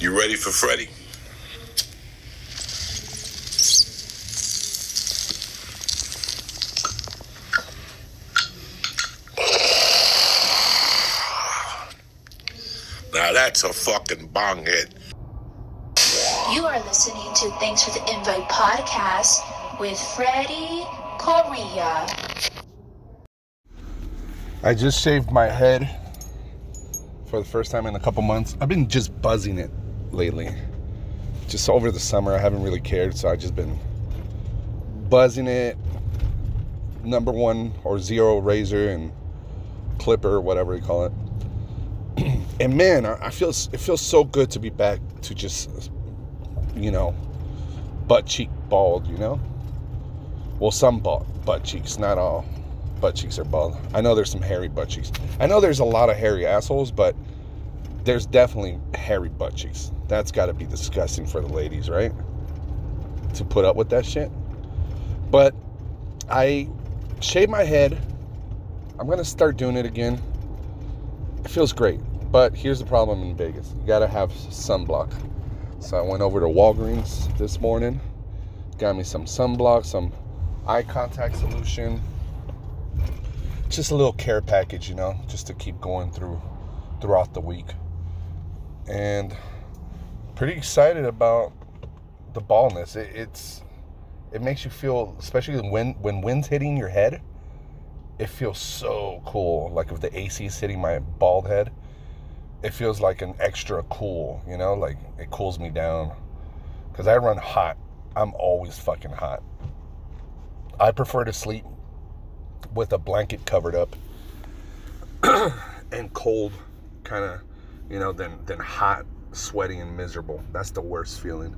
You ready for Freddy? Now that's a fucking bong hit. You are listening to Thanks for the Invite podcast with Freddie Correa. I just shaved my head for the first time in a couple months. I've been just buzzing it lately. Just over the summer, I haven't really cared, so I've just been buzzing it. Number one or zero razor and clipper, whatever you call it. and man, I feel it feels so good to be back to just, you know, butt cheek bald. You know, well, some bald butt cheeks, not all butt cheeks are bald. I know there's some hairy butt cheeks. I know there's a lot of hairy assholes, but there's definitely hairy butt cheeks. That's got to be disgusting for the ladies, right? To put up with that shit. But I shaved my head. I'm gonna start doing it again. It feels great, but here's the problem in Vegas: you gotta have sunblock. So I went over to Walgreens this morning, got me some sunblock, some eye contact solution, just a little care package, you know, just to keep going through throughout the week. And pretty excited about the baldness. It, it's it makes you feel, especially when when wind's hitting your head, it feels so cool. Like if the AC is hitting my bald head, it feels like an extra cool, you know, like it cools me down. Cause I run hot. I'm always fucking hot. I prefer to sleep with a blanket covered up and cold kind of you know than than hot sweaty and miserable. That's the worst feeling.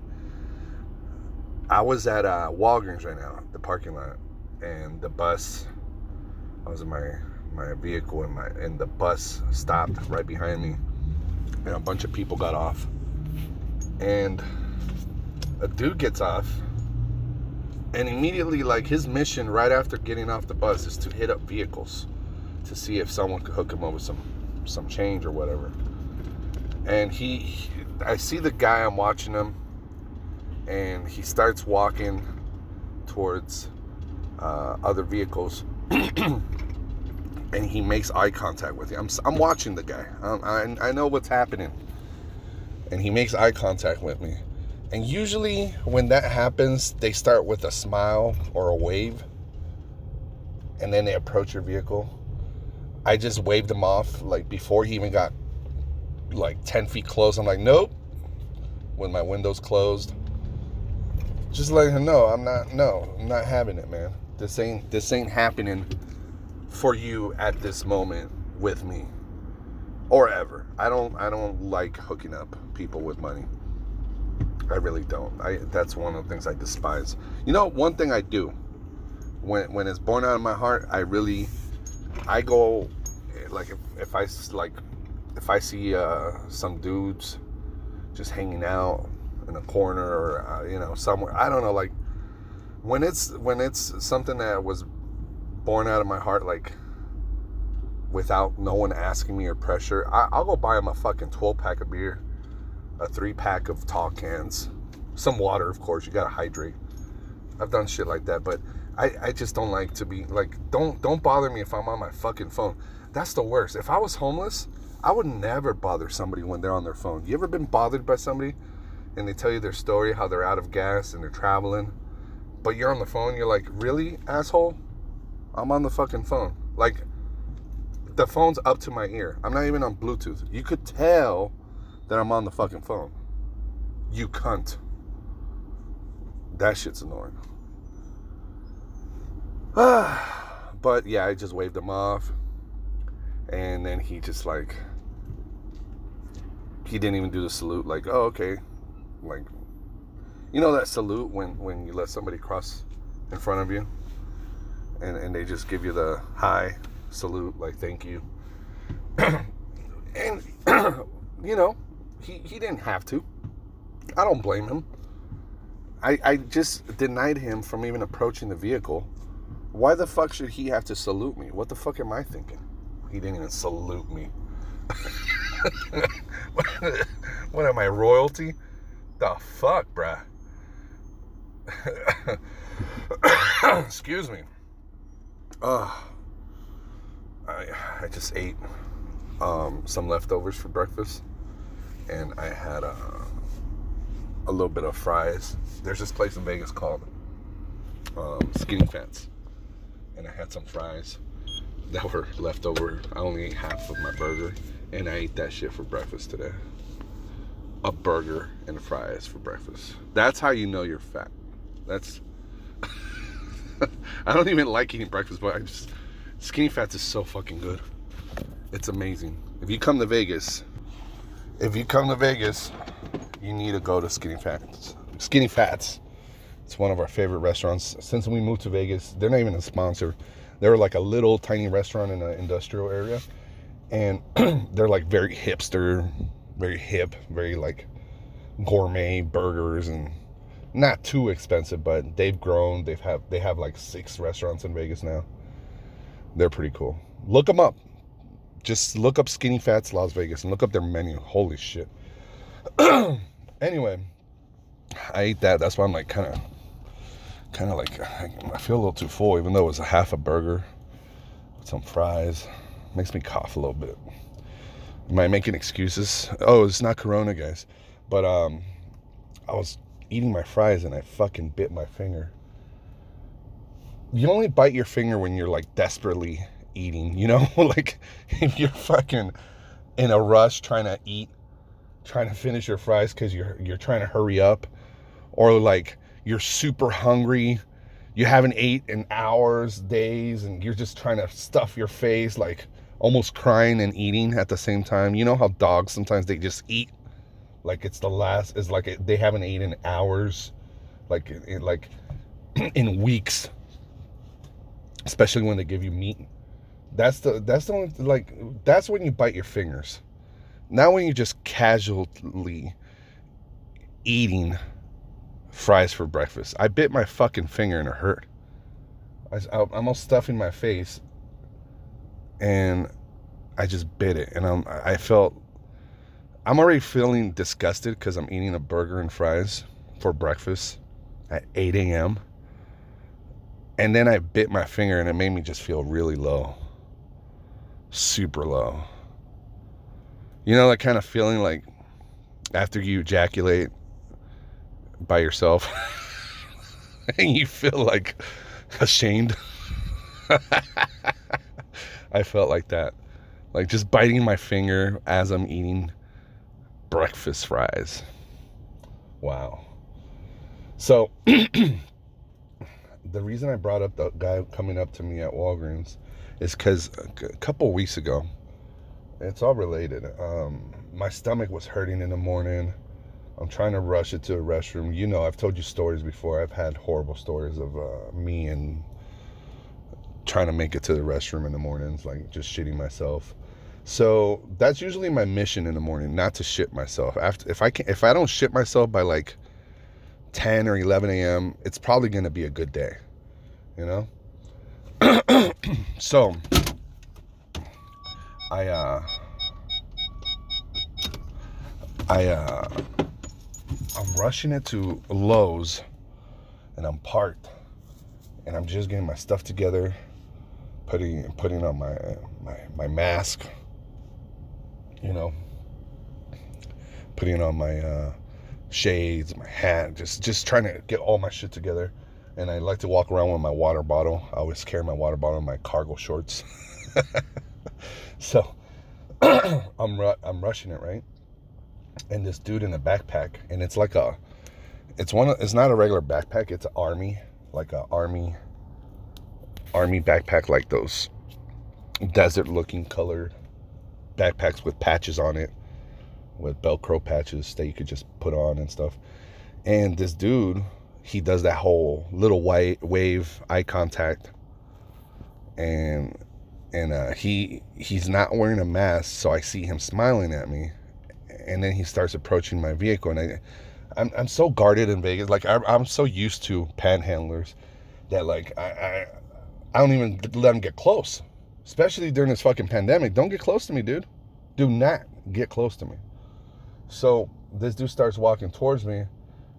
I was at uh, walgreens right now the parking lot and the bus i was in my my vehicle and my and the bus stopped right behind me and a bunch of people got off. And a dude gets off and immediately like his mission right after getting off the bus is to hit up vehicles to see if someone could hook him up with some some change or whatever and he i see the guy i'm watching him and he starts walking towards uh, other vehicles. And he makes eye contact with you. I'm, I'm watching the guy. Um, I, I know what's happening. And he makes eye contact with me. And usually, when that happens, they start with a smile or a wave, and then they approach your vehicle. I just waved him off, like before he even got like 10 feet close. I'm like, nope. When my window's closed, just letting him know I'm not, no, I'm not having it, man. This ain't, this ain't happening for you at this moment with me or ever. I don't, I don't like hooking up people with money. I really don't. I that's one of the things I despise. You know, one thing I do when when it's born out of my heart, I really I go like if, if I like if I see uh, some dudes just hanging out in a corner or uh, you know somewhere I don't know like when it's when it's something that was born out of my heart like without no one asking me or pressure I, I'll go buy him a fucking 12 pack of beer a three pack of tall cans, some water, of course. You gotta hydrate. I've done shit like that, but I, I just don't like to be like don't don't bother me if I'm on my fucking phone. That's the worst. If I was homeless, I would never bother somebody when they're on their phone. You ever been bothered by somebody and they tell you their story, how they're out of gas and they're traveling, but you're on the phone, you're like, really, asshole? I'm on the fucking phone. Like the phone's up to my ear. I'm not even on Bluetooth. You could tell that I'm on the fucking phone. You cunt. That shit's annoying. but yeah, I just waved him off. And then he just like he didn't even do the salute like, "Oh, okay." Like you know that salute when when you let somebody cross in front of you and and they just give you the hi salute like, "Thank you." and you know, he, he didn't have to. I don't blame him. I, I just denied him from even approaching the vehicle. Why the fuck should he have to salute me? What the fuck am I thinking? He didn't even salute me. what am I, royalty? The fuck, bruh? Excuse me. Oh, I, I just ate um, some leftovers for breakfast, and I had a, a little bit of fries. There's this place in Vegas called um, Skinny Fats, and I had some fries that were left over. I only ate half of my burger, and I ate that shit for breakfast today. A burger and fries for breakfast. That's how you know you're fat. That's. I don't even like eating breakfast, but I just. Skinny Fats is so fucking good. It's amazing. If you come to Vegas, if you come to Vegas, you need to go to Skinny Fats. Skinny Fats. It's one of our favorite restaurants. Since we moved to Vegas, they're not even a sponsor. They're like a little tiny restaurant in an industrial area. And they're like very hipster, very hip, very like gourmet burgers and not too expensive, but they've grown. They've have they have like six restaurants in Vegas now. They're pretty cool. Look them up. Just look up Skinny Fats Las Vegas and look up their menu. Holy shit. anyway, I ate that. That's why I'm like kind of, kind of like I feel a little too full, even though it was a half a burger with some fries. Makes me cough a little bit. Am I making excuses? Oh, it's not Corona, guys. But um, I was eating my fries and I fucking bit my finger. You only bite your finger when you're like desperately eating, you know? like if you're fucking in a rush trying to eat, trying to finish your fries cuz you're you're trying to hurry up or like you're super hungry, you haven't ate in hours, days and you're just trying to stuff your face like almost crying and eating at the same time. You know how dogs sometimes they just eat like it's the last is like they haven't eaten in hours like in, like in weeks especially when they give you meat. That's the that's the only like that's when you bite your fingers. Not when you're just casually eating fries for breakfast. I bit my fucking finger and it hurt. I, I almost stuffing my face and i just bit it and I'm, i felt I'm already feeling disgusted because I'm eating a burger and fries for breakfast at 8 a.m. And then I bit my finger and it made me just feel really low. Super low. You know, that kind of feeling like after you ejaculate by yourself and you feel like ashamed. I felt like that. Like just biting my finger as I'm eating breakfast fries. Wow. So, the reason I brought up the guy coming up to me at Walgreens is because a couple weeks ago, it's all related. Um, my stomach was hurting in the morning. I'm trying to rush it to a restroom. You know, I've told you stories before. I've had horrible stories of uh, me and trying to make it to the restroom in the mornings, like just shitting myself. So that's usually my mission in the morning, not to shit myself. After if I can if I don't shit myself by like 10 or 11 a.m., it's probably gonna be a good day. You know? so I uh I uh I'm rushing it to Lowe's and I'm parked and I'm just getting my stuff together, putting putting on my my my mask you know, putting on my uh, shades, my hat, just just trying to get all my shit together. And I like to walk around with my water bottle. I always carry my water bottle in my cargo shorts. so I'm ru- I'm rushing it right, and this dude in a backpack, and it's like a, it's one. It's not a regular backpack. It's an army, like a army, army backpack, like those desert-looking colored backpacks with patches on it, with Velcro patches that you could just put on and stuff. And this dude, he does that whole little white wave eye contact, and and uh, he he's not wearing a mask, so I see him smiling at me, and then he starts approaching my vehicle, and I. I'm, I'm so guarded in Vegas. Like I'm, I'm so used to panhandlers that like I, I don't even let them get close especially during this fucking pandemic. Don't get close to me, dude. Do not. get close to me. So this dude starts walking towards me,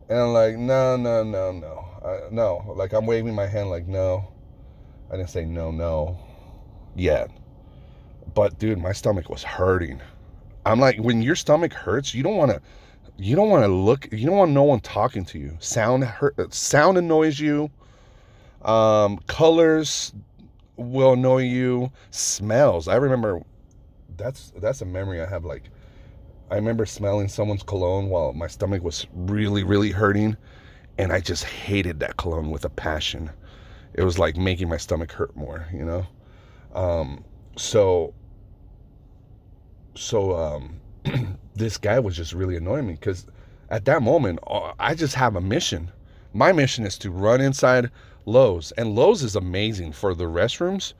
and I'm like, no, no, no, no, I, no. Like I'm waving my hand, like no. I didn't say no, no, yet. But dude, my stomach was hurting. I'm like, when your stomach hurts, you don't want to, you don't want to look, you don't want no one talking to you. Sound hurt, sound annoys you. Um, colors will annoy you. Smells. I remember that's that's a memory I have. Like, I remember smelling someone's cologne while my stomach was really, really hurting, and I just hated that cologne with a passion. It was like making my stomach hurt more, you know. Um, so, so um, this guy was just really annoying me because at that moment uh, I just have a mission. My mission is to run inside Lowe's, and Lowe's is amazing for the restrooms.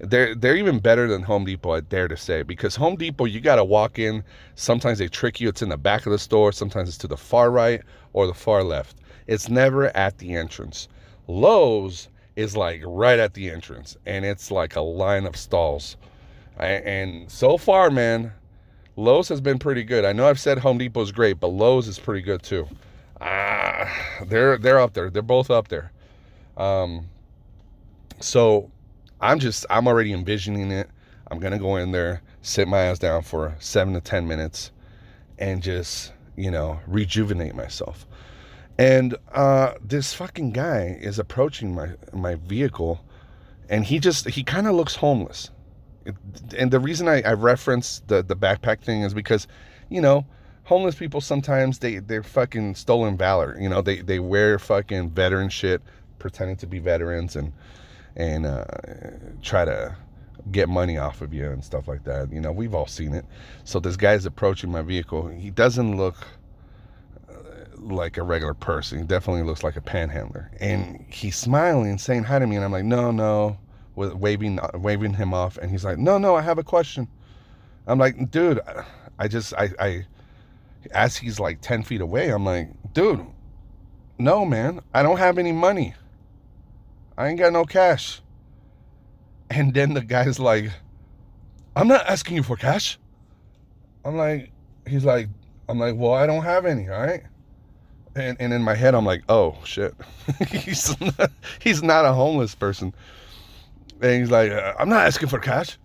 They're they're even better than Home Depot, I dare to say, because Home Depot you gotta walk in. Sometimes they trick you; it's in the back of the store. Sometimes it's to the far right or the far left. It's never at the entrance. Lowe's is like right at the entrance, and it's like a line of stalls. And so far, man, Lowe's has been pretty good. I know I've said Home Depot's great, but Lowe's is pretty good too. Ah, they're they're up there. They're both up there. Um, so I'm just I'm already envisioning it. I'm gonna go in there, sit my ass down for seven to ten minutes, and just you know rejuvenate myself. And uh, this fucking guy is approaching my my vehicle, and he just he kind of looks homeless. And the reason I, I reference the the backpack thing is because, you know, homeless people sometimes they they're fucking stolen valor. You know, they they wear fucking veteran shit pretending to be veterans and and uh, try to get money off of you and stuff like that. You know, we've all seen it. So this guy's approaching my vehicle. He doesn't look uh, like a regular person. He definitely looks like a panhandler. And he's smiling, saying hi to me, and I'm like, no, no, waving waving him off. And he's like, no, no, I have a question. I'm like, dude, I just I I as he's like 10 feet away, I'm like, dude, no, man, I don't have any money. I ain't got no cash. And then the guy's like, I'm not asking you for cash. I'm like, he's like, I'm like, well, I don't have any, all right? And, and in my head, I'm like, oh, shit. he's, not, he's not a homeless person. And he's like, uh, I'm not asking for cash.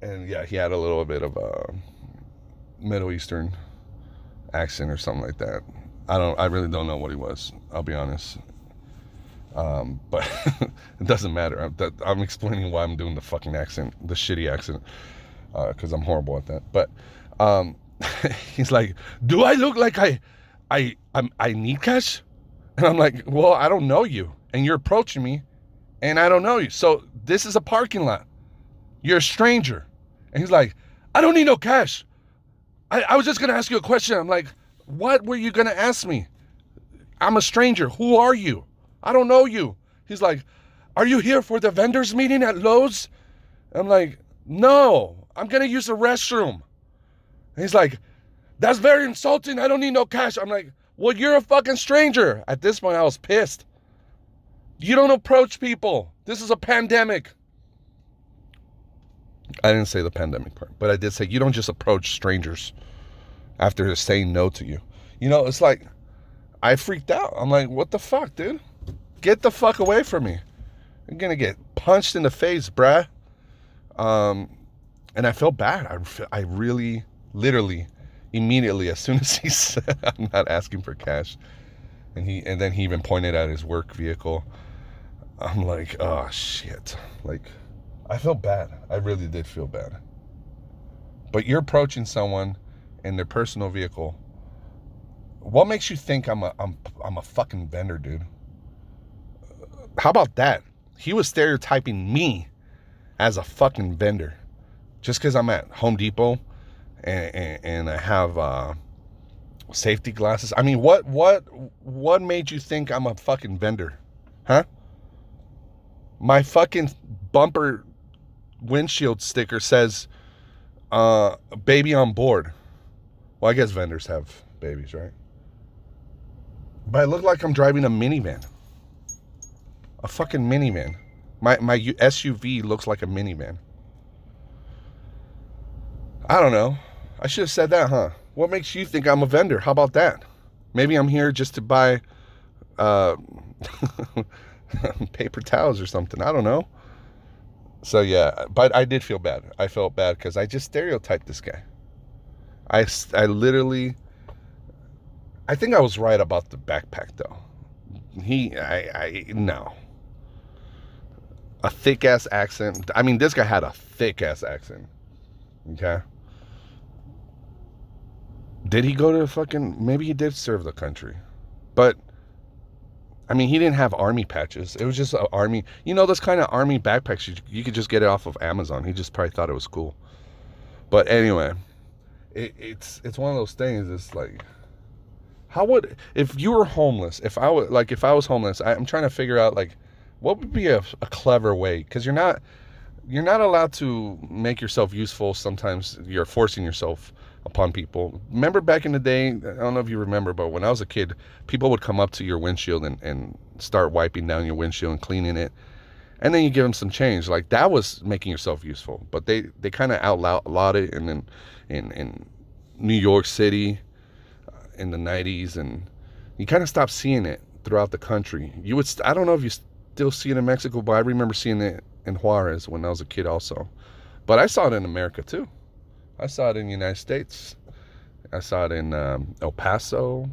And yeah, he had a little bit of a Middle Eastern accent or something like that. I don't, I really don't know what he was. I'll be honest. Um, but it doesn't matter. I'm, that, I'm, explaining why I'm doing the fucking accent, the shitty accent, because uh, I'm horrible at that. But um, he's like, "Do I look like I, I, I'm, I need cash?" And I'm like, "Well, I don't know you, and you're approaching me, and I don't know you. So this is a parking lot. You're a stranger." And he's like, "I don't need no cash. I, I was just gonna ask you a question." I'm like, "What were you gonna ask me? I'm a stranger. Who are you?" I don't know you. He's like, Are you here for the vendors meeting at Lowe's? I'm like, No, I'm going to use the restroom. And he's like, That's very insulting. I don't need no cash. I'm like, Well, you're a fucking stranger. At this point, I was pissed. You don't approach people. This is a pandemic. I didn't say the pandemic part, but I did say you don't just approach strangers after saying no to you. You know, it's like I freaked out. I'm like, what the fuck, dude? Get the fuck away from me. I'm gonna get punched in the face, bruh. Um, and I felt bad. I, I really, literally, immediately, as soon as he said, "I'm not asking for cash," and he, and then he even pointed at his work vehicle. I'm like, oh shit. Like, I felt bad. I really did feel bad. But you're approaching someone in their personal vehicle. What makes you think I'm a I'm I'm a fucking vendor, dude? How about that? He was stereotyping me as a fucking vendor just because I'm at Home Depot and, and, and I have uh, safety glasses. I mean, what what what made you think I'm a fucking vendor, huh? My fucking bumper windshield sticker says uh, "baby on board." Well, I guess vendors have babies, right? But I look like I'm driving a minivan a fucking minivan. My my SUV looks like a minivan. I don't know. I should have said that, huh? What makes you think I'm a vendor? How about that? Maybe I'm here just to buy uh, paper towels or something. I don't know. So yeah, but I did feel bad. I felt bad because I just stereotyped this guy. I, I literally, I think I was right about the backpack though. He, I, I, no. A thick ass accent. I mean, this guy had a thick ass accent. Okay. Did he go to fucking, maybe he did serve the country. But, I mean, he didn't have army patches. It was just an army, you know, those kind of army backpacks, you, you could just get it off of Amazon. He just probably thought it was cool. But anyway, it, it's it's one of those things. It's like, how would if you were homeless? If I would like if I was homeless, I, am trying to figure out like what would be a, a clever way because you're not you're not allowed to make yourself useful. Sometimes you're forcing yourself upon people. Remember back in the day, I don't know if you remember, but when I was a kid, people would come up to your windshield and, and start wiping down your windshield and cleaning it. And then you give them some change. Like that was making yourself useful. But they, they kind of outlawed it. And then in, in New York City uh, in the 90s, and you kind of stopped seeing it throughout the country. You would, I don't know if you still see it in Mexico, but I remember seeing it in Juarez when I was a kid also. But I saw it in America too. I saw it in the United States. I saw it in um, El Paso.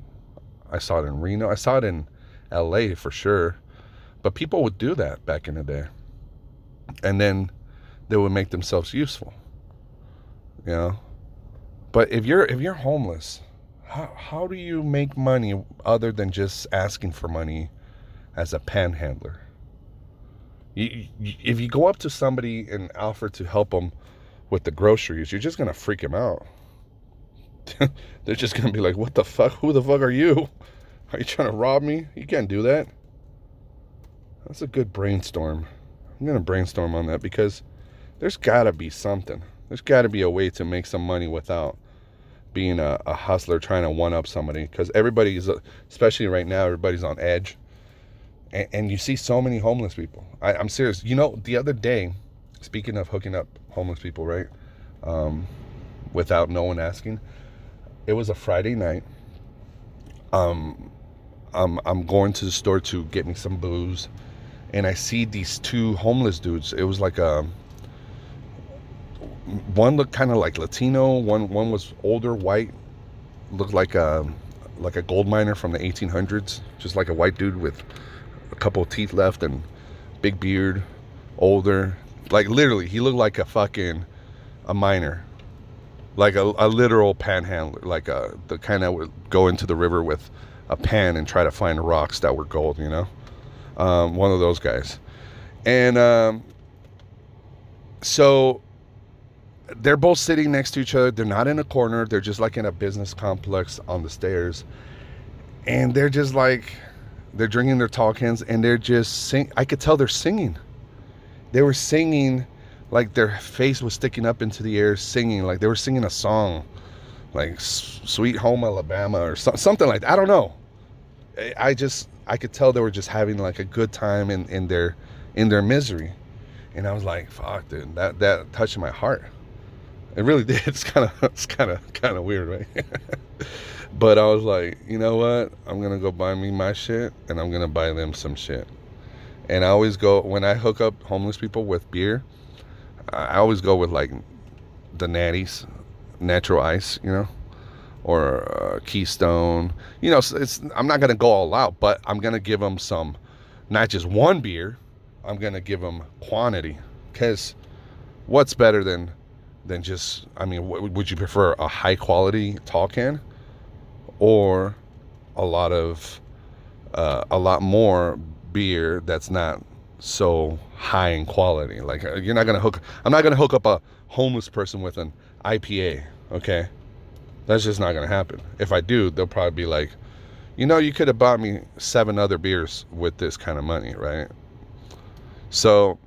I saw it in Reno. I saw it in LA for sure. But people would do that back in the day. And then they would make themselves useful. You know? But if you're if you're homeless, how how do you make money other than just asking for money as a panhandler? You, you, if you go up to somebody and offer to help them with the groceries, you're just gonna freak them out. They're just gonna be like, "What the fuck? Who the fuck are you? Are you trying to rob me? You can't do that." That's a good brainstorm. I'm gonna brainstorm on that because there's gotta be something. There's gotta be a way to make some money without being a, a hustler trying to one up somebody. Because everybody's, especially right now, everybody's on edge. And, and you see so many homeless people. I, I'm serious. You know, the other day, speaking of hooking up homeless people, right? Um, without no one asking. It was a Friday night. Um, I'm, I'm going to the store to get me some booze and I see these two homeless dudes. It was like a one looked kind of like Latino. One one was older, white, looked like a like a gold miner from the 1800s, just like a white dude with a couple teeth left and big beard, older. Like literally, he looked like a fucking a miner, like a, a literal panhandler, like a the kind that would go into the river with a pan and try to find rocks that were gold, you know um, one of those guys. And um, so they're both sitting next to each other. They're not in a corner. They're just like in a business complex on the stairs. And they're just like, they're drinking their tall cans and they're just sing. I could tell they're singing. They were singing like their face was sticking up into the air, singing like they were singing a song, like "Sweet Home Alabama" or so, something like that. I don't know. I just I could tell they were just having like a good time in, in their in their misery. And I was like, fuck, dude, that that touched my heart. It really did. It's kind of it's kind of kind of weird, right? but I was like, you know what? I'm gonna go buy me my shit, and I'm gonna buy them some shit. And I always go when I hook up homeless people with beer. I always go with like the natties, natural ice, you know or uh, Keystone. You know, it's I'm not gonna go all out, but I'm gonna give them some, not just one beer. I'm gonna give them quantity, because what's better than than just? I mean, would you prefer a high quality tall can, or a lot of uh, a lot more beer that's not so high in quality? Like uh, you're not gonna hook. I'm not gonna hook up a homeless person with an IPA. Okay that's just not to happen. If I do, they'll probably be like, you know, you could have bought me seven other beers with this kind of money, right? So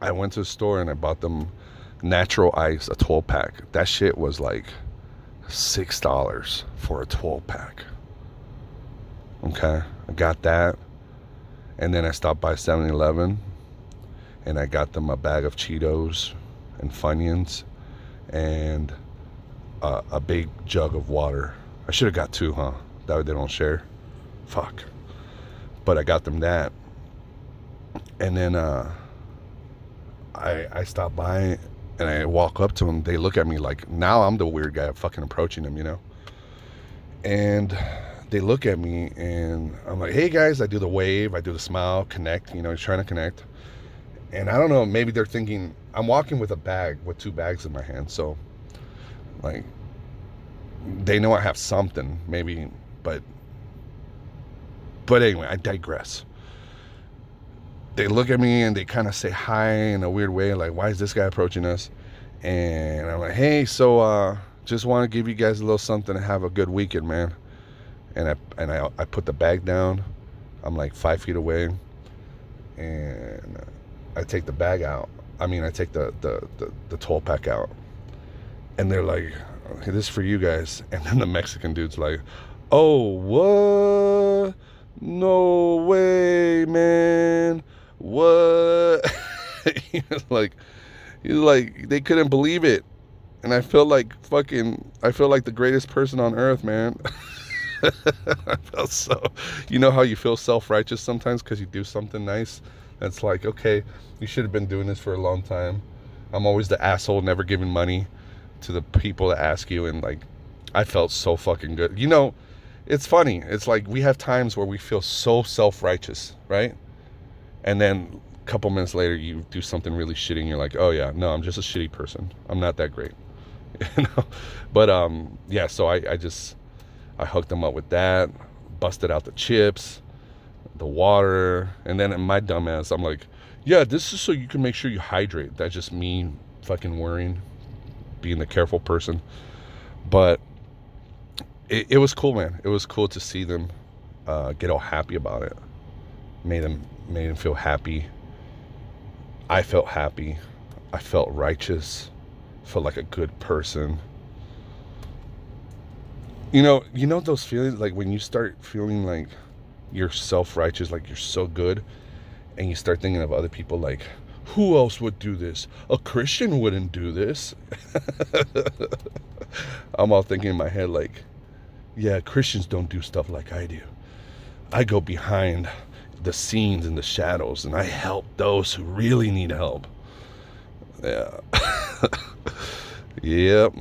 I went to a store and I bought them natural ice, a 12 pack. That shit was like $6 for a 12 pack. Okay, I got that. And then I stopped by 7 Eleven and I got them a bag of Cheetos and Funyuns and a, a big jug of water. I should have got two, huh? That way they don't share. Fuck. But I got them that. And then uh, I I stop by and I walk up to them. They look at me like now I'm the weird guy fucking approaching them, you know. And they look at me and I'm like, hey guys, I do the wave, I do the smile, connect, you know, trying to connect. And I don't know, maybe they're thinking I'm walking with a bag with two bags in my hand, so like they know I have something, maybe, but but anyway, I digress. They look at me and they kind of say hi in a weird way, like, why is this guy approaching us? And I'm like, hey, so uh, just want to give you guys a little something to have a good weekend, man. And I and I, I put the bag down. I'm like five feet away, and I take the bag out. I mean, I take the the the, the toll pack out, and they're like, "This is for you guys." And then the Mexican dude's like, "Oh, what? No way, man! What?" he was like, like, they couldn't believe it, and I felt like fucking, I feel like the greatest person on earth, man. I felt so, you know how you feel self righteous sometimes because you do something nice. It's like, okay, you should have been doing this for a long time. I'm always the asshole, never giving money to the people that ask you, and like, I felt so fucking good. You know, it's funny. It's like we have times where we feel so self righteous, right? And then a couple minutes later, you do something really shitty, and you're like, oh yeah, no, I'm just a shitty person. I'm not that great, you know. But um, yeah. So I, I just I hooked them up with that, busted out the chips, the water, and then in my dumbass, I'm like, yeah, this is so you can make sure you hydrate. That's just me fucking worrying, being the careful person. But it, it was cool, man. It was cool to see them uh, get all happy about it. Made them made them feel happy. I felt happy. I felt righteous. Felt like a good person you know you know those feelings like when you start feeling like you're self-righteous like you're so good and you start thinking of other people like who else would do this a christian wouldn't do this i'm all thinking in my head like yeah christians don't do stuff like i do i go behind the scenes and the shadows and i help those who really need help yeah yep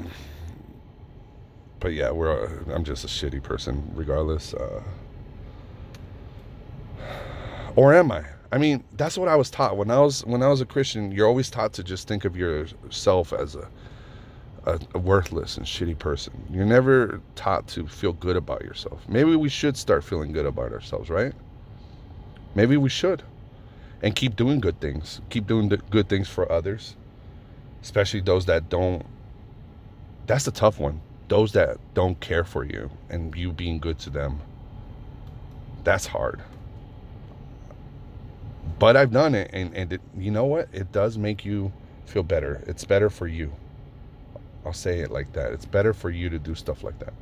but yeah, we're. I'm just a shitty person, regardless. Uh, or am I? I mean, that's what I was taught when I was when I was a Christian. You're always taught to just think of yourself as a, a, a worthless and shitty person. You're never taught to feel good about yourself. Maybe we should start feeling good about ourselves, right? Maybe we should, and keep doing good things. Keep doing good things for others, especially those that don't. That's the tough one. Those that don't care for you and you being good to them. That's hard. But i've done it and, and it, you know what? It does make you feel better. It's better for you. I'll say it like that. It's better for you to do stuff like that.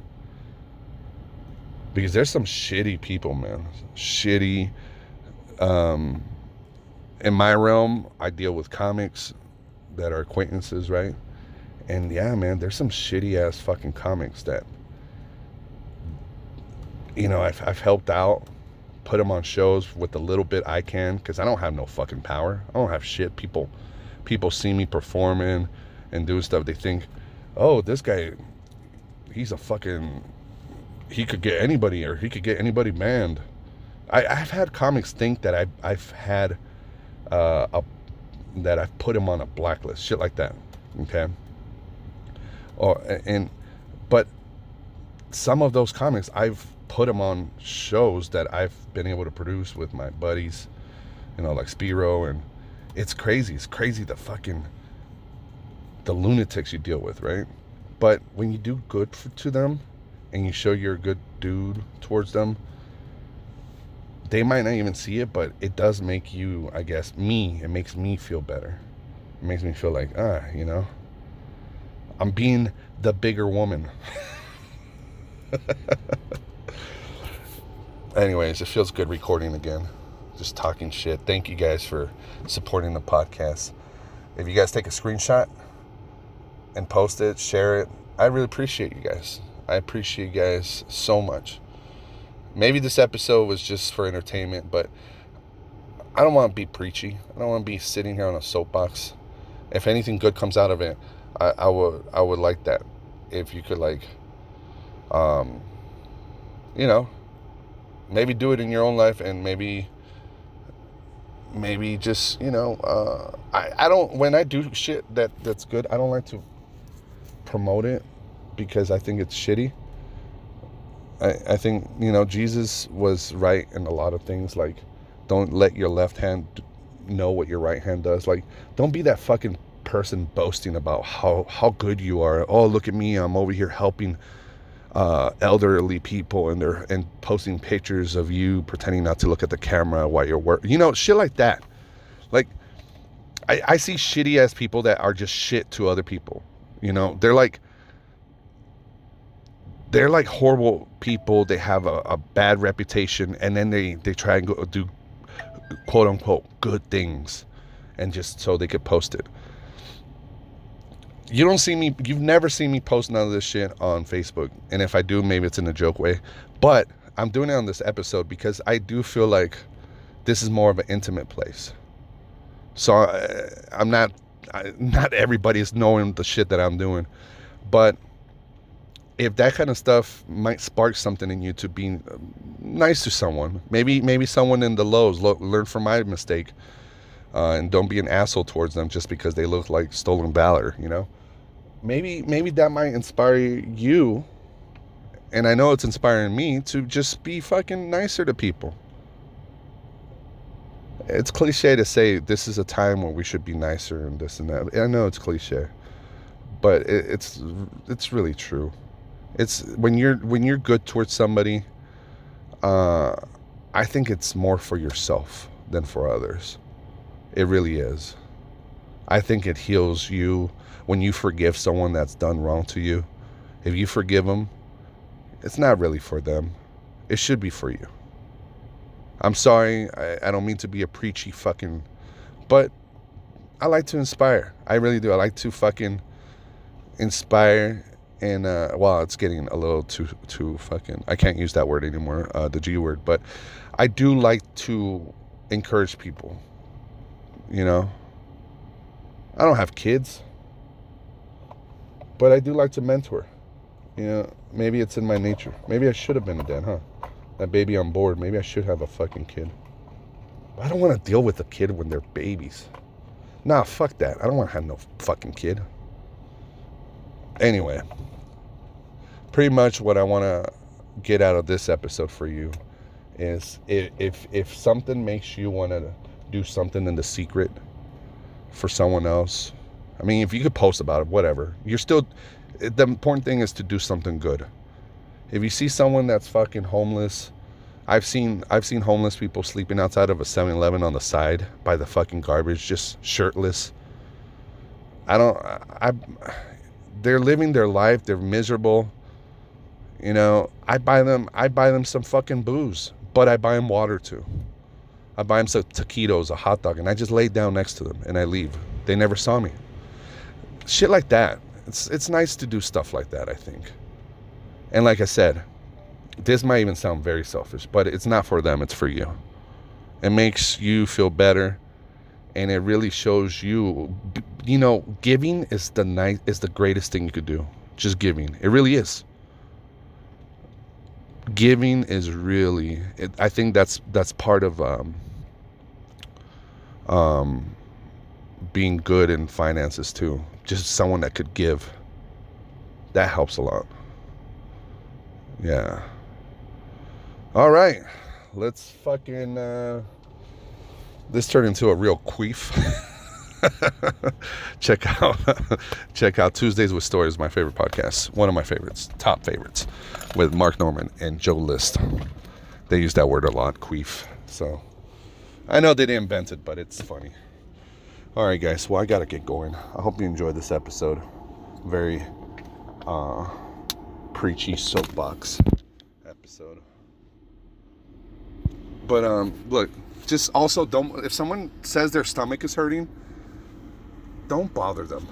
Because there's some shitty people man. Shitty um in my realm i deal with comics that are acquaintances right and yeah, man, there's some shitty ass fucking comics that, you know, I've, I've helped out, put them on shows with the little bit I can, because I don't have no fucking power. I don't have shit. People, people see me performing and doing stuff. They think, oh, this guy, he's a fucking, he could get anybody or he could get anybody banned. I, I've had comics think that I, I've had uh, a, that I've put him on a blacklist, shit like that. Okay or and but some of those comics I've put them on shows that I've been able to produce with my buddies, you know, like Spiro, and it's crazy. It's crazy the fucking the lunatics you deal with, right? But when you do good for, to them, and you show you're a good dude towards them, they might not even see it, but it does make you, I guess, me. It makes me feel better. It makes me feel like, ah, you know, I'm being the bigger woman. Anyways, it feels good recording again. Just talking shit. Thank you guys for supporting the podcast. If you guys take a screenshot and post it, share it, I really appreciate you guys. I appreciate you guys so much. Maybe this episode was just for entertainment, but I don't want to be preachy. I don't want to be sitting here on a soapbox. If anything good comes out of it, I, I would I would like that. If you could like um you know, maybe do it in your own life and maybe maybe just, you know, uh I, I don't when I do shit that that's good, I don't like to promote it because I think it's shitty. I, I think, you know, Jesus was right in a lot of things like don't let your left hand know what your right hand does. Like, don't be that fucking person boasting about how how good you are. Oh, look at me! I'm over here helping uh, elderly people, and they're and posting pictures of you pretending not to look at the camera while you're working. You know, shit like that. Like, I, I see shitty ass people that are just shit to other people. You know, they're like they're like horrible people. They have a, a bad reputation, and then they they try and go do quote unquote good things and just so they could post it. You don't see me, you've never seen me post none of this shit on Facebook. And if I do, maybe it's in a joke way. But I'm doing it on this episode because I do feel like this is more of an intimate place. So I, I'm not, I, not everybody is knowing the shit that I'm doing. But if that kind of stuff might spark something in you to be nice to someone, maybe maybe someone in the lows lo- learn from my mistake, uh, and don't be an asshole towards them just because they look like stolen valor. You know, maybe maybe that might inspire you, and I know it's inspiring me to just be fucking nicer to people. It's cliche to say this is a time when we should be nicer and this and that. I know it's cliche, but it, it's it's really true it's when you're when you're good towards somebody uh i think it's more for yourself than for others. It really is. I think it heals you when you forgive someone that's done wrong to you. If you forgive them it's not really for them. It should be for you. I'm sorry i, I don't mean to be a preachy fucking but i like to inspire. I really do. I like to fucking inspire and uh, well, it's getting a little too too fucking. I can't use that word anymore, uh, the G word. But I do like to encourage people. You know, I don't have kids, but I do like to mentor. You know, maybe it's in my nature. Maybe I should have been a dad, huh? That baby on board. Maybe I should have a fucking kid. I don't want to deal with a kid when they're babies. Nah, fuck that. I don't want to have no fucking kid. Anyway, pretty much what I want to get out of this episode for you is if if something makes you want to do something in the secret for someone else, I mean, if you could post about it, whatever. You're still the important thing is to do something good. If you see someone that's fucking homeless, I've seen I've seen homeless people sleeping outside of a 7-Eleven on the side by the fucking garbage, just shirtless. I don't I they're living their life, they're miserable. You know, I buy them I buy them some fucking booze, but I buy them water too. I buy them some taquitos, a hot dog, and I just lay down next to them and I leave. They never saw me. Shit like that. It's it's nice to do stuff like that, I think. And like I said, this might even sound very selfish, but it's not for them, it's for you. It makes you feel better and it really shows you you know, giving is the nice is the greatest thing you could do. Just giving. It really is. Giving is really it, i think that's that's part of um, um, being good in finances too. Just someone that could give. That helps a lot. Yeah. All right. Let's fucking uh this turned into a real queef check out check out Tuesdays with Stories, my favorite podcast, one of my favorites, top favorites, with Mark Normand and Joe List. They use that word a lot, queef. So I know they didn't invent it, but it's funny. All right, guys. Well, I gotta get going. I hope you enjoyed this episode. Very uh, preachy soapbox episode. But um, look, just also don't. If someone says their stomach is hurting don't bother them.